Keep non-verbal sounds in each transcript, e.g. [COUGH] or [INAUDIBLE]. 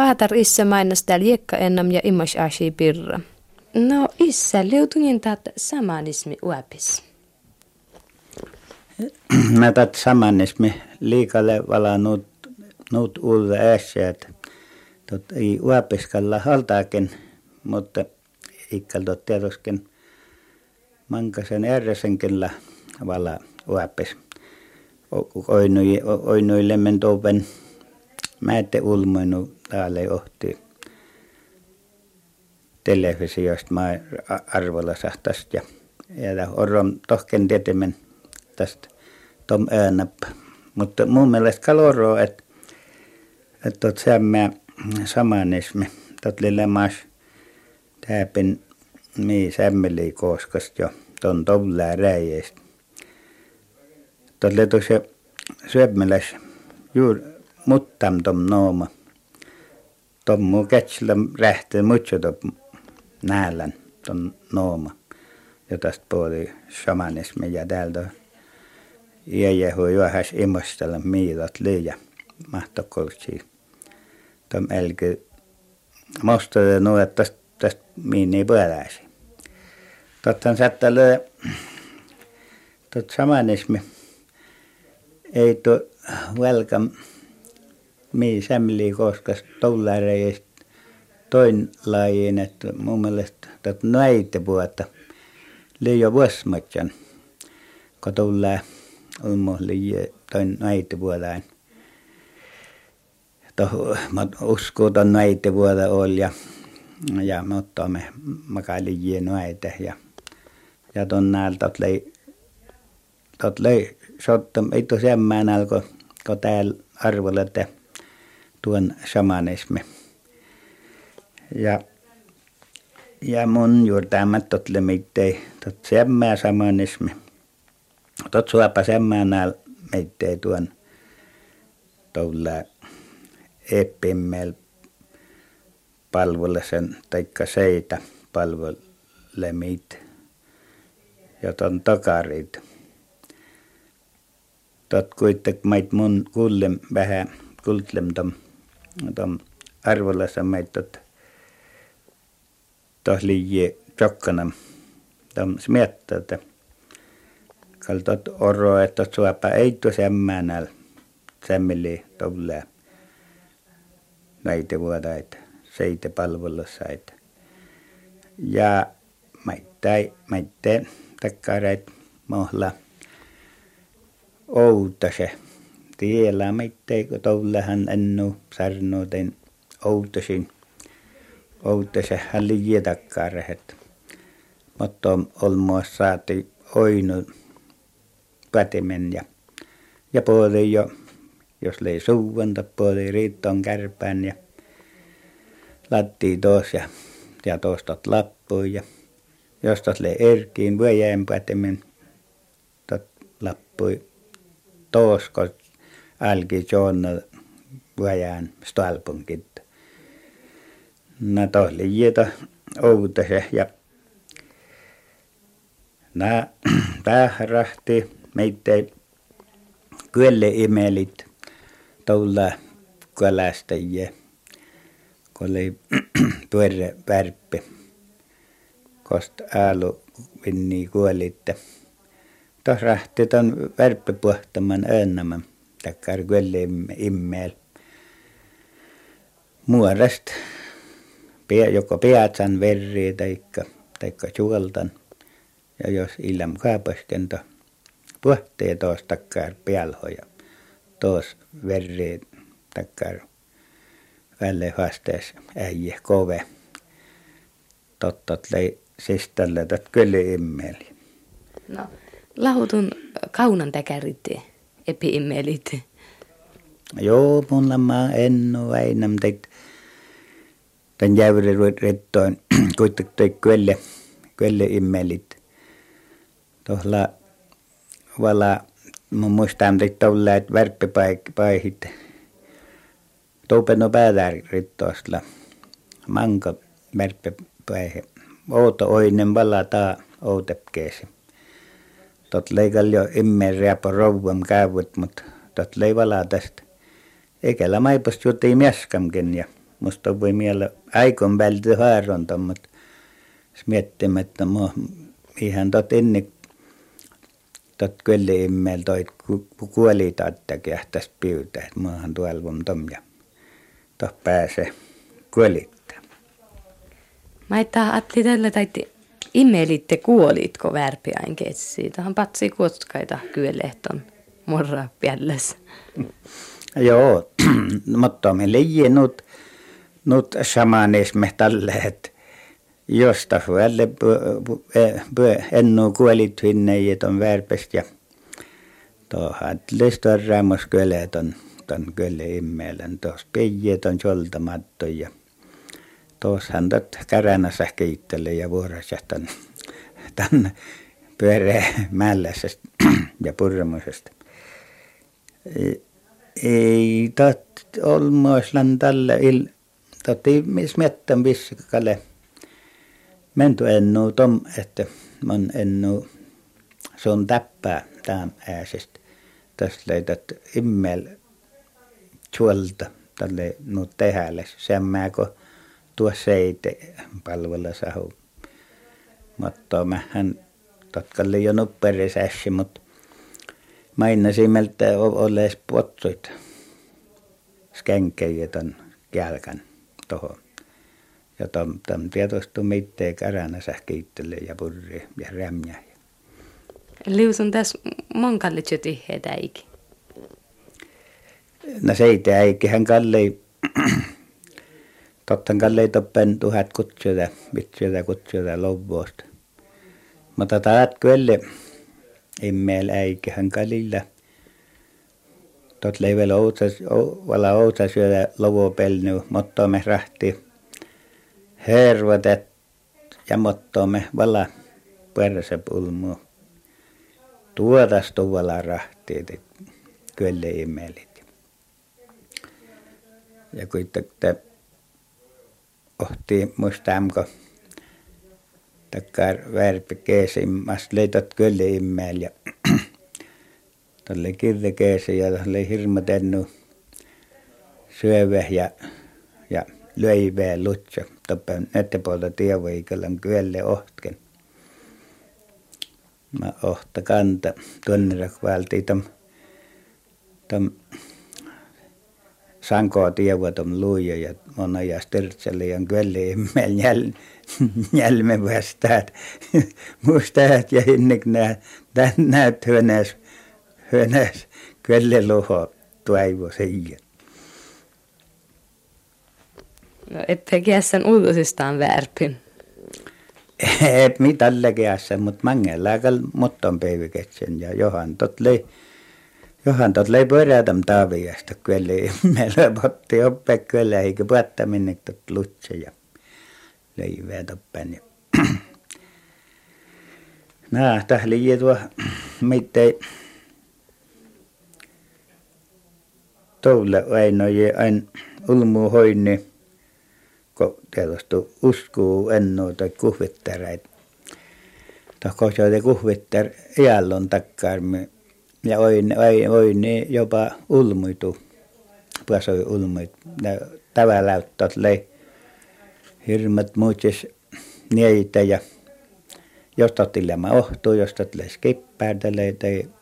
Paatar issa mainas täällä jekka ennam ja imas ashi pirra. No issa leutunin taat samanismi uapis. [CLEARS THROAT] Mä tat samanismi liikalle vala nuut, nuut uudella äsiät. Tot ei uapiskalla haltaakin, mutta ikkal tot tiedoskin mankasen ärresenkin vala uapis. Oinui, oinui lemmen topen ette ulmoinu täällä ohti televisiosta mä arvolla tästä ja, ja oron tohken tietemen tästä tom äänäppä. Mutta mun mielestä kaloro, että että tot sämmä samanismi, tot lemas täpin mi sämmeli koskast jo ton tollää räjäistä. Tot le se syömmeläs juuri muttam tom nooma. Tom mu kätsilä rähti mucho tom näälän tom nooma. Jotast puoli shamanismi ja täältä iäjähu juohas imostella miilat liian mahtokoltsi. Tom elky mostade nu että tästä ei pääläisi. Tottahan sättällä tot shamanismi ei tuo welcome mi sämli koska tollareista toin lajiin, että mun mielestä että näitä vuotta liian vuosimatjan, kun tulee olmo liian toin näitä vuotaan. Mä uskotan näitä vuotta oli ja, ja me ottamme makailiin näitä ja, ja ton näältä lei, tot lei, sotta, ei tosiaan alkoi, kun täällä arvolla, että tuon shamanismi. Ja, ja mun juurtaamat totle mittei, tot semmää shamanismi. Tot suopa semmää näal mittei tuon tuolla epimmel palvelusen taikka seitä ja ton takarit. Tot kuitenkin mait mun kullem vähän kultlem tom arvolassa meitä tos liian jokkana tom smiettä, että kaltot oro, että suopa ei tuo semmänäl semmeli tulee näitä vuoda, että seitä palvelussa, että ja maittai, maitteen takkareet mohla outa se tiellä mittei kun tollehan ennu sarnoiten outosin outose hallije takkarehet mutta olmois saati oinu pätimen ja ja puoli jo jos lei suuvanta puoli riitton kärpään ja lattii tos ja ja toistot lappuun ja jos tos lei erkiin vyöjään pätimen tot lappui toosko alki John vajan stolpunkit. Na tohli jeta outase ja na [CLEARS THROAT] pährahti meitte kyllä imelit tulla kalastajia kun oli [CLEARS THROAT] tuore värppi kost aalu vinni kuolitte. Tuossa rahti ton värppi puhtaman önnämän tackar kyllä immel. Muodast joko peatsan verri taikka, taikka suoltan. Ja jos illam kaapaskento puhtee toos takkar pialhoja. Toos verri takkar välle vastees äijä kove. Tottot lei sistalle tot kyllä immeli. No, lahutun kaunan täkäritti epi-immelit? Joo, mulla mä en ole aina, teit tämän jäyri rettoin [CLEARS THROAT] kuitenkin toi kyllä, kyllä immelit. Tuolla vala, mä muistan, että tuolla, että värppipaihit, tuupeno päällä rittoisella, manka värppipaihe. Outo oinen taa outepkeesi tot leikal jo imme riapo rouvam käyvät, mutta tot lei vala tästä. Eikä maipast juuri mieskamkin ja musta voi miellä aikon vältä haaronta, mutta miettimättä mua ihan tot ennen tot kyllä immel toi kuoli tatta kähtäs piutä, että maahan tuolvum tom ja toh pääse kuolittaa. Mä ei ajattelin tällä taitti immelitte kuolitko värpiäin ketsi. Tähän patsi kuotskaita kyölehton morra pielessä. [LAUGHS] Joo, [CLEARS THROAT] mutta me leijinut nyt shamanisme tälle, että josta välle ennu kuolit hinne ton värpest ja tuohan listorramos kyllä ton ton kyllä immelen tuossa peijät on soltamatto ja tuossahan tot käränässä kiittelee ja vuorossa ton ton pyöreä [CLEARS THROAT] ja purmusesta. Ei tot olmoislan tällä il totti mis mettän viskale mentu ennu tom että man ennu se on täppää tämän ääsestä. Tästä immel suolta tälle nu tehälle. Semmääkö tuo seite palvella sahu mutta mähän totkalle jo nupperisässi mutta mainasin meltä ollees potsuit skenkejä ton kälkän tuohon ja tam, tam tietysti mitään käränä sähkiittelee ja purri ja rämjä. Liusun tässä monkalle tiheitä eikä. No seitä eikä hän kallei, tottan kallei toppen tuhat kutsuja, vitsuja kutsuja lovuosta. Mutta taat kyllä, meillä eikä hän kallilla. Tot leivellä outsas, vala outsas syödä lovopelnu, mutta me rahti hervotet ja me vala perse pulmu. Tuotas tuvalla rahtiit, kyllä imelit. Ja kuitenkin ohti muistamko takkar värpi keesimmas leitot kyllä immel ja [CLEARS THROAT] tolle kirre keesi ja tolle hirma tennu syövä ja, ja löivää lutsa toppen puolta tievoikallan kyölle ohtken. Mä ohta kanta tuonne valti tom, tom sankoa tievo tom luija ja mona ja styrtselle [LAUGHS] ja kyölle immel jäl, jälme vastaat. [LAUGHS] Mustaat ja innik nää, tän näyt hönäs, hönäs kyölle luho tuaivo siihen. No ette sen uutisistaan värpin. Et mitalla keässä, mutta mangella motton päiviketsen ja johan tot lei johan tot lei pörätäm taaviasta kyllä [LAUGHS] meillä potti oppe kyllä eikä puetta minne tot lutse ja leivää toppen ja [CLEARS THROAT] Nää tähli tuo [CLEARS THROAT] mittei toulle ainoa ain ulmu hoinni kun tietysti uskoo ennoo tai kuhvittereitä. Tahko se oli kuhvitter iällon takkarmi ja oin, oin, oin niin jopa ulmuitu. Puhasoi ulmuit. Tavalla ottat lei hirmat muutsis niitä ja jos totilema ohtuu, jos totle skippää, tälle,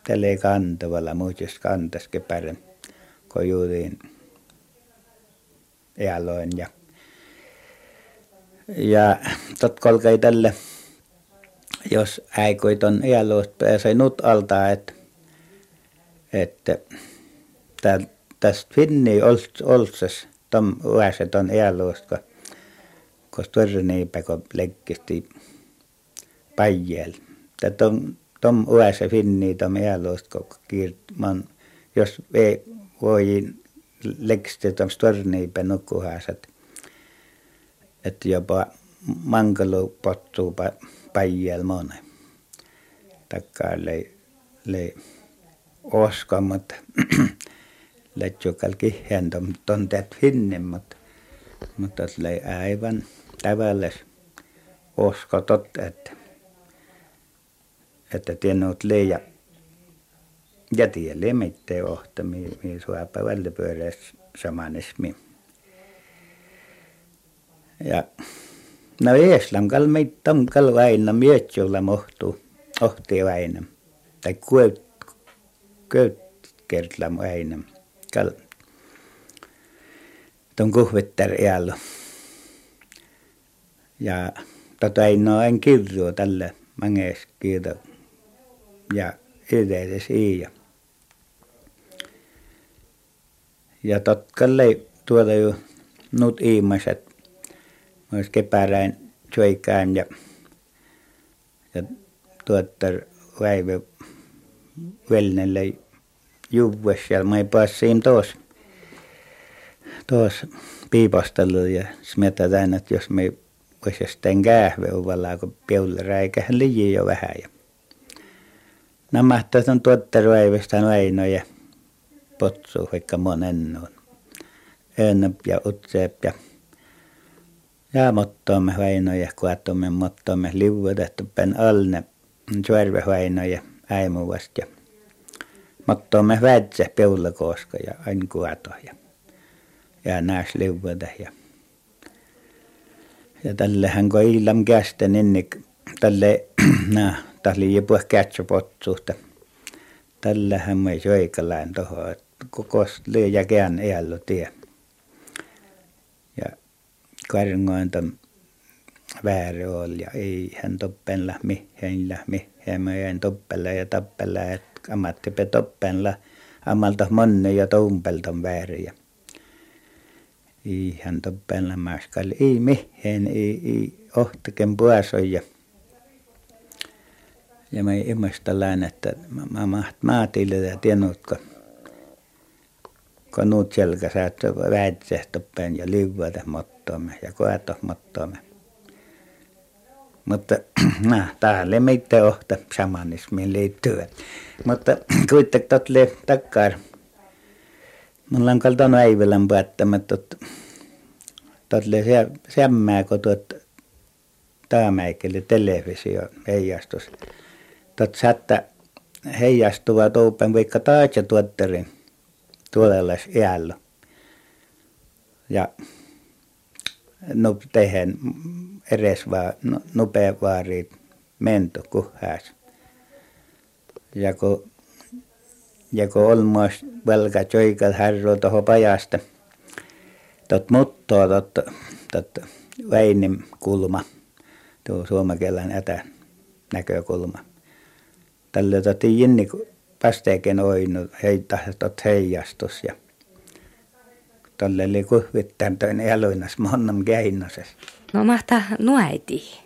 tälle kantavalla muutsis kantas kun juuriin iälloin ja ja tot kolkei tälle, jos äikoit on iäluosta pääsee nut altaa, että että tästä finni olsas tom uäset on iäluosta, kun kun tuossa niipä kun leikkisti pajjel. Tätä on tom uäse finni tom iäluosta, kun jos ei voi leikkisti tom tuossa nukkuhäiset että jopa mankalo pottuu pajjel mone. Takkaa lei, lei oska, mutta [CLEARS THROAT] letsukal kihen ton teet finne, mutta mutta lei aivan tavallis oska totta, että että tiennyt leija ja tielle mitään ohta, mi, mi suapa välillä pyöreässä samanismi. Ja no Eeslam kal meittam kal väinä mietjulla mohtuu, ohti väinä. Tai kuet, kuet kertlam väinä. Kal ton kuhvitter iällä. Ja tota ei en kirjoa tälle mangees kiito. Ja edes iiä. Ja totkalle tuolla jo nut ihmiset, myös kepäräin syökään ja, ja tuottar väivä velnelle juvues ja mä pääsin tuossa tuossa piipastelu ja smetetään, että jos me voisi sitten kähve uvalla, kun peulla eikä liian jo vähän. Ja nämä on tuotteruäivestä Väino ja potsu, vaikka monen on. Önnöp ja utseep ja ja mottoomme Väino ja kuatomme mottoomme liuvutettu pen alne suorve ja äimuvast ja mottoomme väitsä peulakoska ja aina kuato ja näis liuvuta ja ja tällehän kun illam kästen niin tälle [CLEARS THROAT] nää tälle ei puhu kätsäpotsuhta. Tällähän me joikalain tuohon, että koko liian kään tie. Ja karngoin tämän väärä oli ja ei hän toppenla mihin mä jäin toppella ja tappella, että ammattipe toppenla ammalta monne ja toumpelta vääriä. Ei hän toppenla maskalla, ei mihin, ei, ei ohtaken puasoja ja me ihmestellään, että mä maht maatille ja tienutko, kun nuut selkä säättö väitsehtoppeen ja liuvuota mottoamme ja koeto mottoamme. Mutta [CLEARS THROAT] täällä meitä ohta shamanismiin liittyy. Mutta [CLEARS THROAT] kuitenkin totle takkaan. Mulla on kaltaan äivälän päättämättä, totle se, semmää, kun tuot taamäikelle televisio heijastus tot satta heijastuva toupen vaikka taatsa tuotterin tuolellas iällä. Ja nup tehen edes vaan nopea vaariit mento kuhäs. Ja kun ja kun olmois velka joikal härro toho pajasta, tot muttoa tot, tot Väinim kulma, tuo suomakielen etä näkökulma tälle tati jinni päästeekin oinu heitä tot heijastus ja tälle oli kuhvittään toinen jaloinas monnam keinoses. No mahta nuäiti.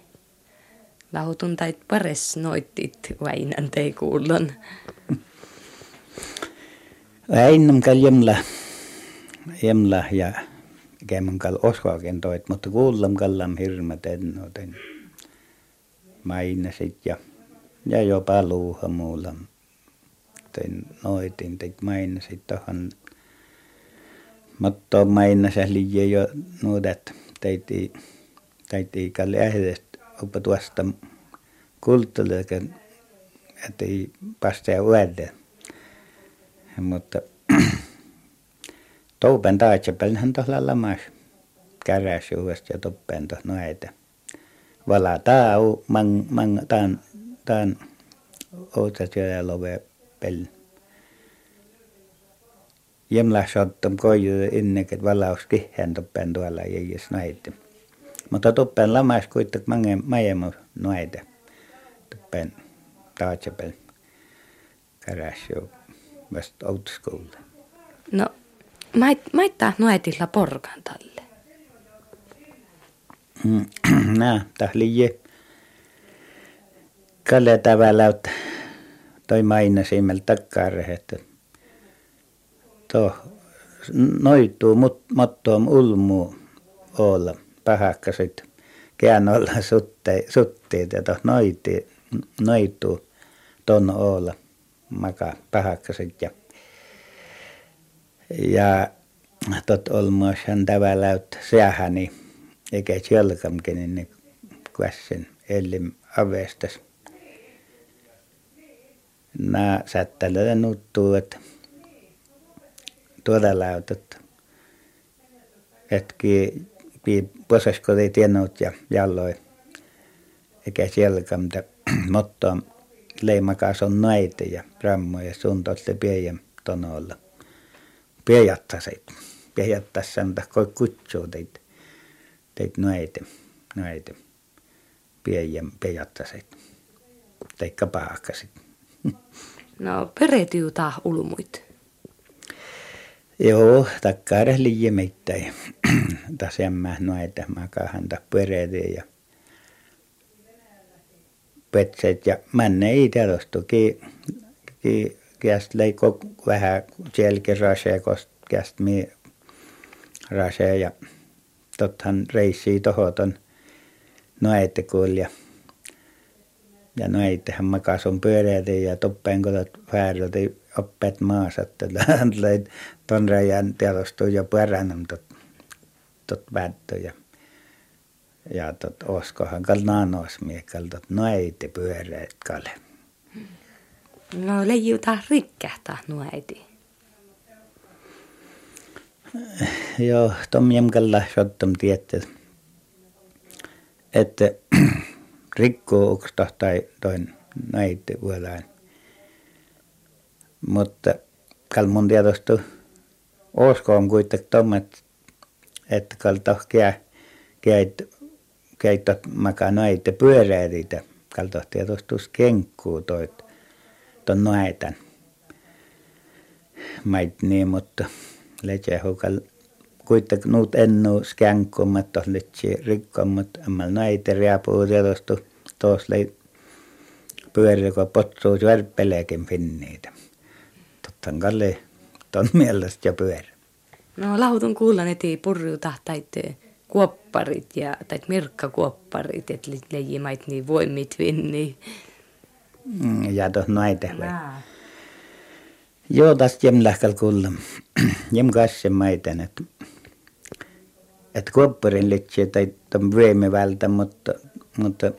Lautun tai pares noittit väinän tei kuullon. Väinän kal jemla, jemla ja käymän kal oskaakin toit, mutta kuullam kallam hirma tennoten. Mainasit ja ja jopa luuhamuulla tein noitin teit mainasit tuohon Matto mainasi liian jo nuudet teiti teiti kalle ähdestä oppa tuosta kulttuurikin että ei pastaa uudelle mutta [CLEARS THROAT] toupen taitsepelhän tuolla lamas käräs uudesta ja toppen tuossa noita vala tau mang mang taan tan ota siellä love pel jemla sattum koju inneket valaus kihän toppen tuolla jäis näitä mutta toppen lamas kuitenkin mange majemu näitä toppen taatsepel käräs jo vast outskuulla No, mait, maittaa noetilla porkan talle. [CLEARS THROAT] Nää, tahli Kalle tavalla, että toi mainasi meillä takkaare, että tuo noituu mut, mottoom ulmu olla pahakkasit kään olla [LAUGHS] sutte, suttiit ja tuo noiti, noituu ton olla maka pahakkasit ja ja tot olmois hän tavalla, että seähäni eikä sielläkamkin niin kuessin elim avestas nämä sättälöiden nuttuvat tuolla lautat. Etki puosasko ei tiennyt ja jalloi. Eikä siellä kamta mutta [CLEARS THROAT] leimakas on näitä ja rammoja sun tolle pian tonolla. Piejattasit. Piejattaisi sanoa, koi kutsuu teitä. Teitä näitä. Näitä. Pian piejattasit. Teikka paakkasit. [LAUGHS] No peretyy taa ulmuit. Joo, meitä. [CLEARS THROAT] Tässä mä noita makahan ta pereytyy ja petset ja männe ei. Ki, ki, kiest leikko vähän sielläkin rasee, koska mi rasee ja tothan reissii tohoton noite ja ja noitehän makas on pyöreitä ja toppeen kotot väärältä oppeet maassa, että [LAUGHS] löit ton rajan tiedostu jo perään tot, tot vättö ja ja tot oskohan kal naanos miekal tot noite pyöreät kale. No leijuta rikkähtää nuäiti. Joo, tom jämkällä sottom tietty, että rikkoo tai toin näitä vuolaan. Mutta kal mun tiedostu on kuitenkin tommet, että kal tohkia käit makaa näitä pyöräitä, kal toh tiedostus kenkkuu toit ton näitän. Mait niin, mutta lechehu kuitenkin nuut ennu skänkummat tos litsi rikkommat ammal näitä riapuu tiedostu tos lei pyöri, joka potsuu värppeleekin finniitä. Tottan kalle ton mielestä jo pyöri. No lahutun kuulla neti purjuta taitte kuopparit ja tait mirkkakuopparit, että leijimait niin voimit vinni. Mm, ja tos näitä vai. Joo, tästä jem lähkäl kuulla. [CLEARS THROAT] jem kasse maiten, että et kuopparin litsi tai ton vyömme vältä, mutta, mutta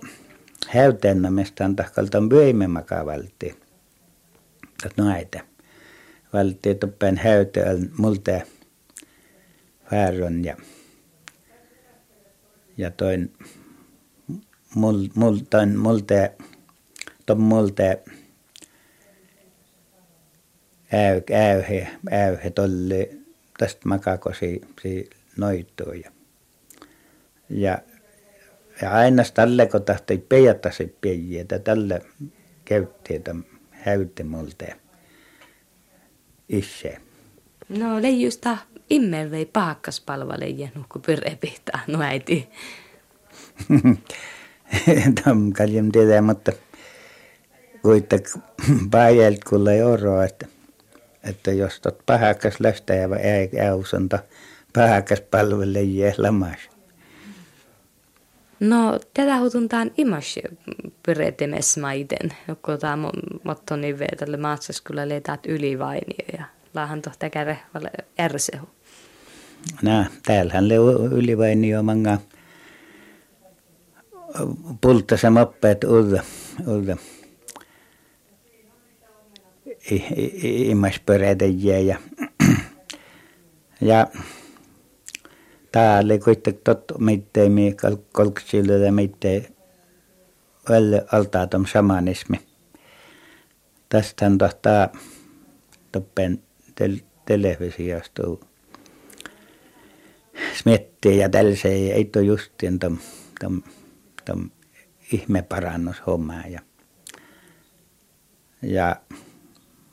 häytännämistä tahkalta vyömme makaa vältti. Että näitä. Vältti toppen häytöön multa fääron ja ja toin mul, mul, toin multa, ton multa äy, äyhe, äyhe tästä makakosi si noittuu ja, ja, ja aina tälle kun tahtoi peijattasi peijiä, että tälle käytti, että häytti multa itse. No leijusta immel vei paakkas palvaleja nukku pyrepihtaa no äiti. Tam kaljem tiedä, mutta kuitenkin päijältä kulla ei oroa, että että jos tot pahakas lästä ja ei äusanta pahakas palvelle lamas. No, tätä hutuntaan imas pyretemes maiden, joko tämä motto nive tälle maatsas kyllä leetaat ylivainio ja laahan tohta käre ärsehu. No, täällähän le ylivainio manga pultta se moppeet ulla, ulla ihmispöreitä ja, ja täällä kuitenkin tot mitään mi kolksille ja mitään. Ölle altaatom shamanismi. Tästähän tohtaa toppen tel, televisiosta smettiä ja tällaisia, ei tuo justiin tom, tom, tom ihmeparannushommaa ja ja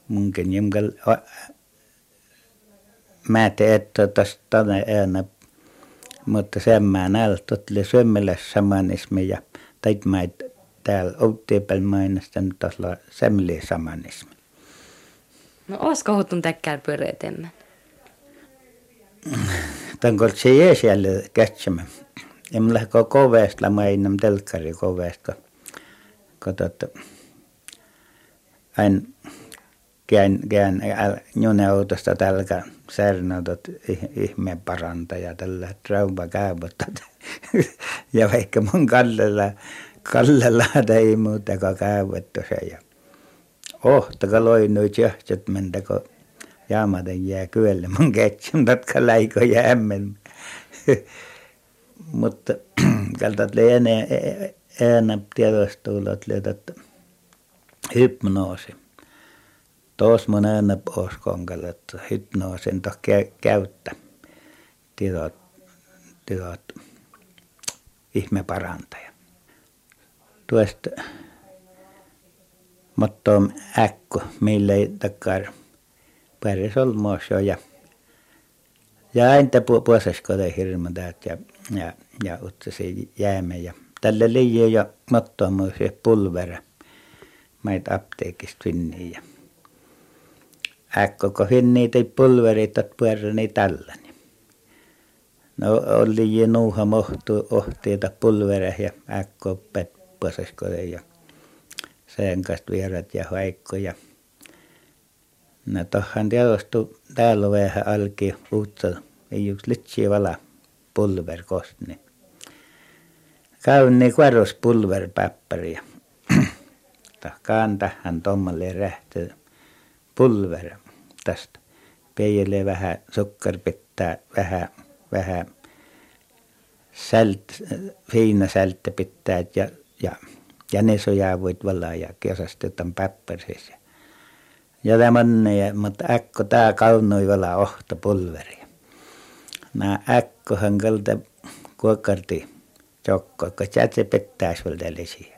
munkin jimgal mä että tästä tänne mutta sen mä näytän, että syömmellä samanismi ja teit mä täällä outtiepel mainostan tuolla semli samanismi. No olisiko huutun täkkää pyöreetemmän? [LAUGHS] Tän kun se jää siellä kätsemä. Ja mä lähden kovesta mainam telkkari kovesta, kun tota, aina käyn, käyn autosta tälkä särnötot ihmeen parantaja tällä trauma käyvottat. [LAUGHS] ja vaikka mun kallella, kallella [LAUGHS] ei muuta kuin käyvottu se. Ja ohtaka loinuit jahtsat mentä, kun jaamaten jää kyölle mun ketsän, tatka läikö jäämmen. [LAUGHS] mutta [CLEARS THROAT] kaltat le ene enää tiedostuulla, että hypnoosi. Tuossa mun enää oskonkalle, että hypnoosin toh käyttä. Tiedot, tiedot, ihme parantaja. Tuosta mutta äkku, mille ei takar päris olmoos jo ja aina puosesko te hirmu täät ja, ja, ja utsasi jäämme ja tälle liian ja mattoa se pulvera meitä apteekista finniin ja äkko kun tei pulverit pyöräni tällä niin no oli jo nuuha mohtu ohtiita pulvera ja äkko pet puosesko ja sen kanssa vierat ja haikko ja No tohan tiedostu täällä vähän alki uutta, ei yksi litsi vala pulver kostni. Käyn niin kuoros pulver päppäriä. Tahkaan [CLEARS THROAT] tähän tommalle rähty pulver tästä. Peijelle vähän sukkar pitää, vähän, vähän sält, fiina sälttä pitää ja, ja, ja ne sojaa voit valaa ja kesästetaan päppärissä ja ja, mutta äkko tämä kaunoi vielä ohta pulveri. Nää äkkohan kalta kuokarti chokko, kun se pettäisi vielä.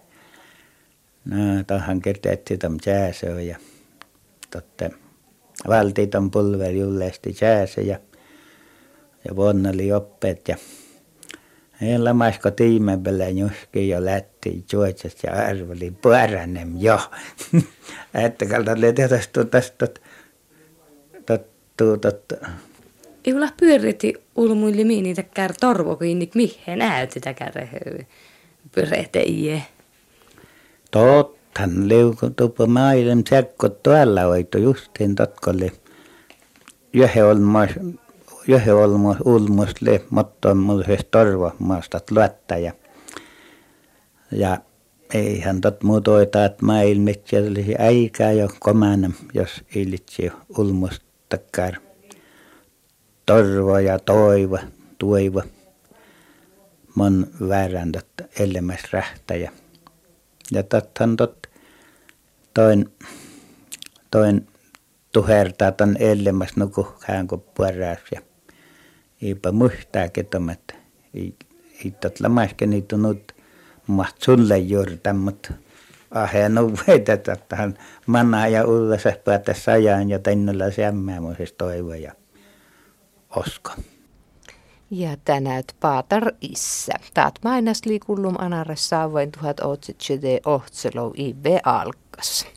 No, tähän kerteetti tam jääsö ja totta valti tam pulveri jullesti jääsö ja ja vuonna oli oppeet ja Heillä maisko tiimen päälle juski jo lätti juotsesta ja arveli pyöränem jo. [LAUGHS] että kalta tietysti tästä tottu totta. Ei olla pyöritti ulmuille miini takar torvo kun innik mihin näytti takar pyöreteie. Tottan liukutupa maailman sekko tuolla oito justiin totkolle. Jöhe on yhden olmos ulmusle motton mulhes torvo maastat luotta ja, eihän tot muutoita, että maailmat olisi aikaa jo komana, jos ilitsi ulmustakar torvo ja toivo, tuivo mon vääräntöt elämäs rähtäjä. Ja tothan tot toin, toin tuhertaa ton elämäs nuku hän kun puoräys ja eipä muistaa ketomat. Ei, ei tot lamaske niitä nyt maht sulle juurta, mutta aheen on [LAUGHS] veitä, että hän manaa ja ullassa päätä sajaan ja tännolla sämmäämoisessa toivo ja osko. Ja tänäät paatar issa. Taat mainas liikullum anaressa saavoin tuhat otsitsede ohtselo ibe alkas.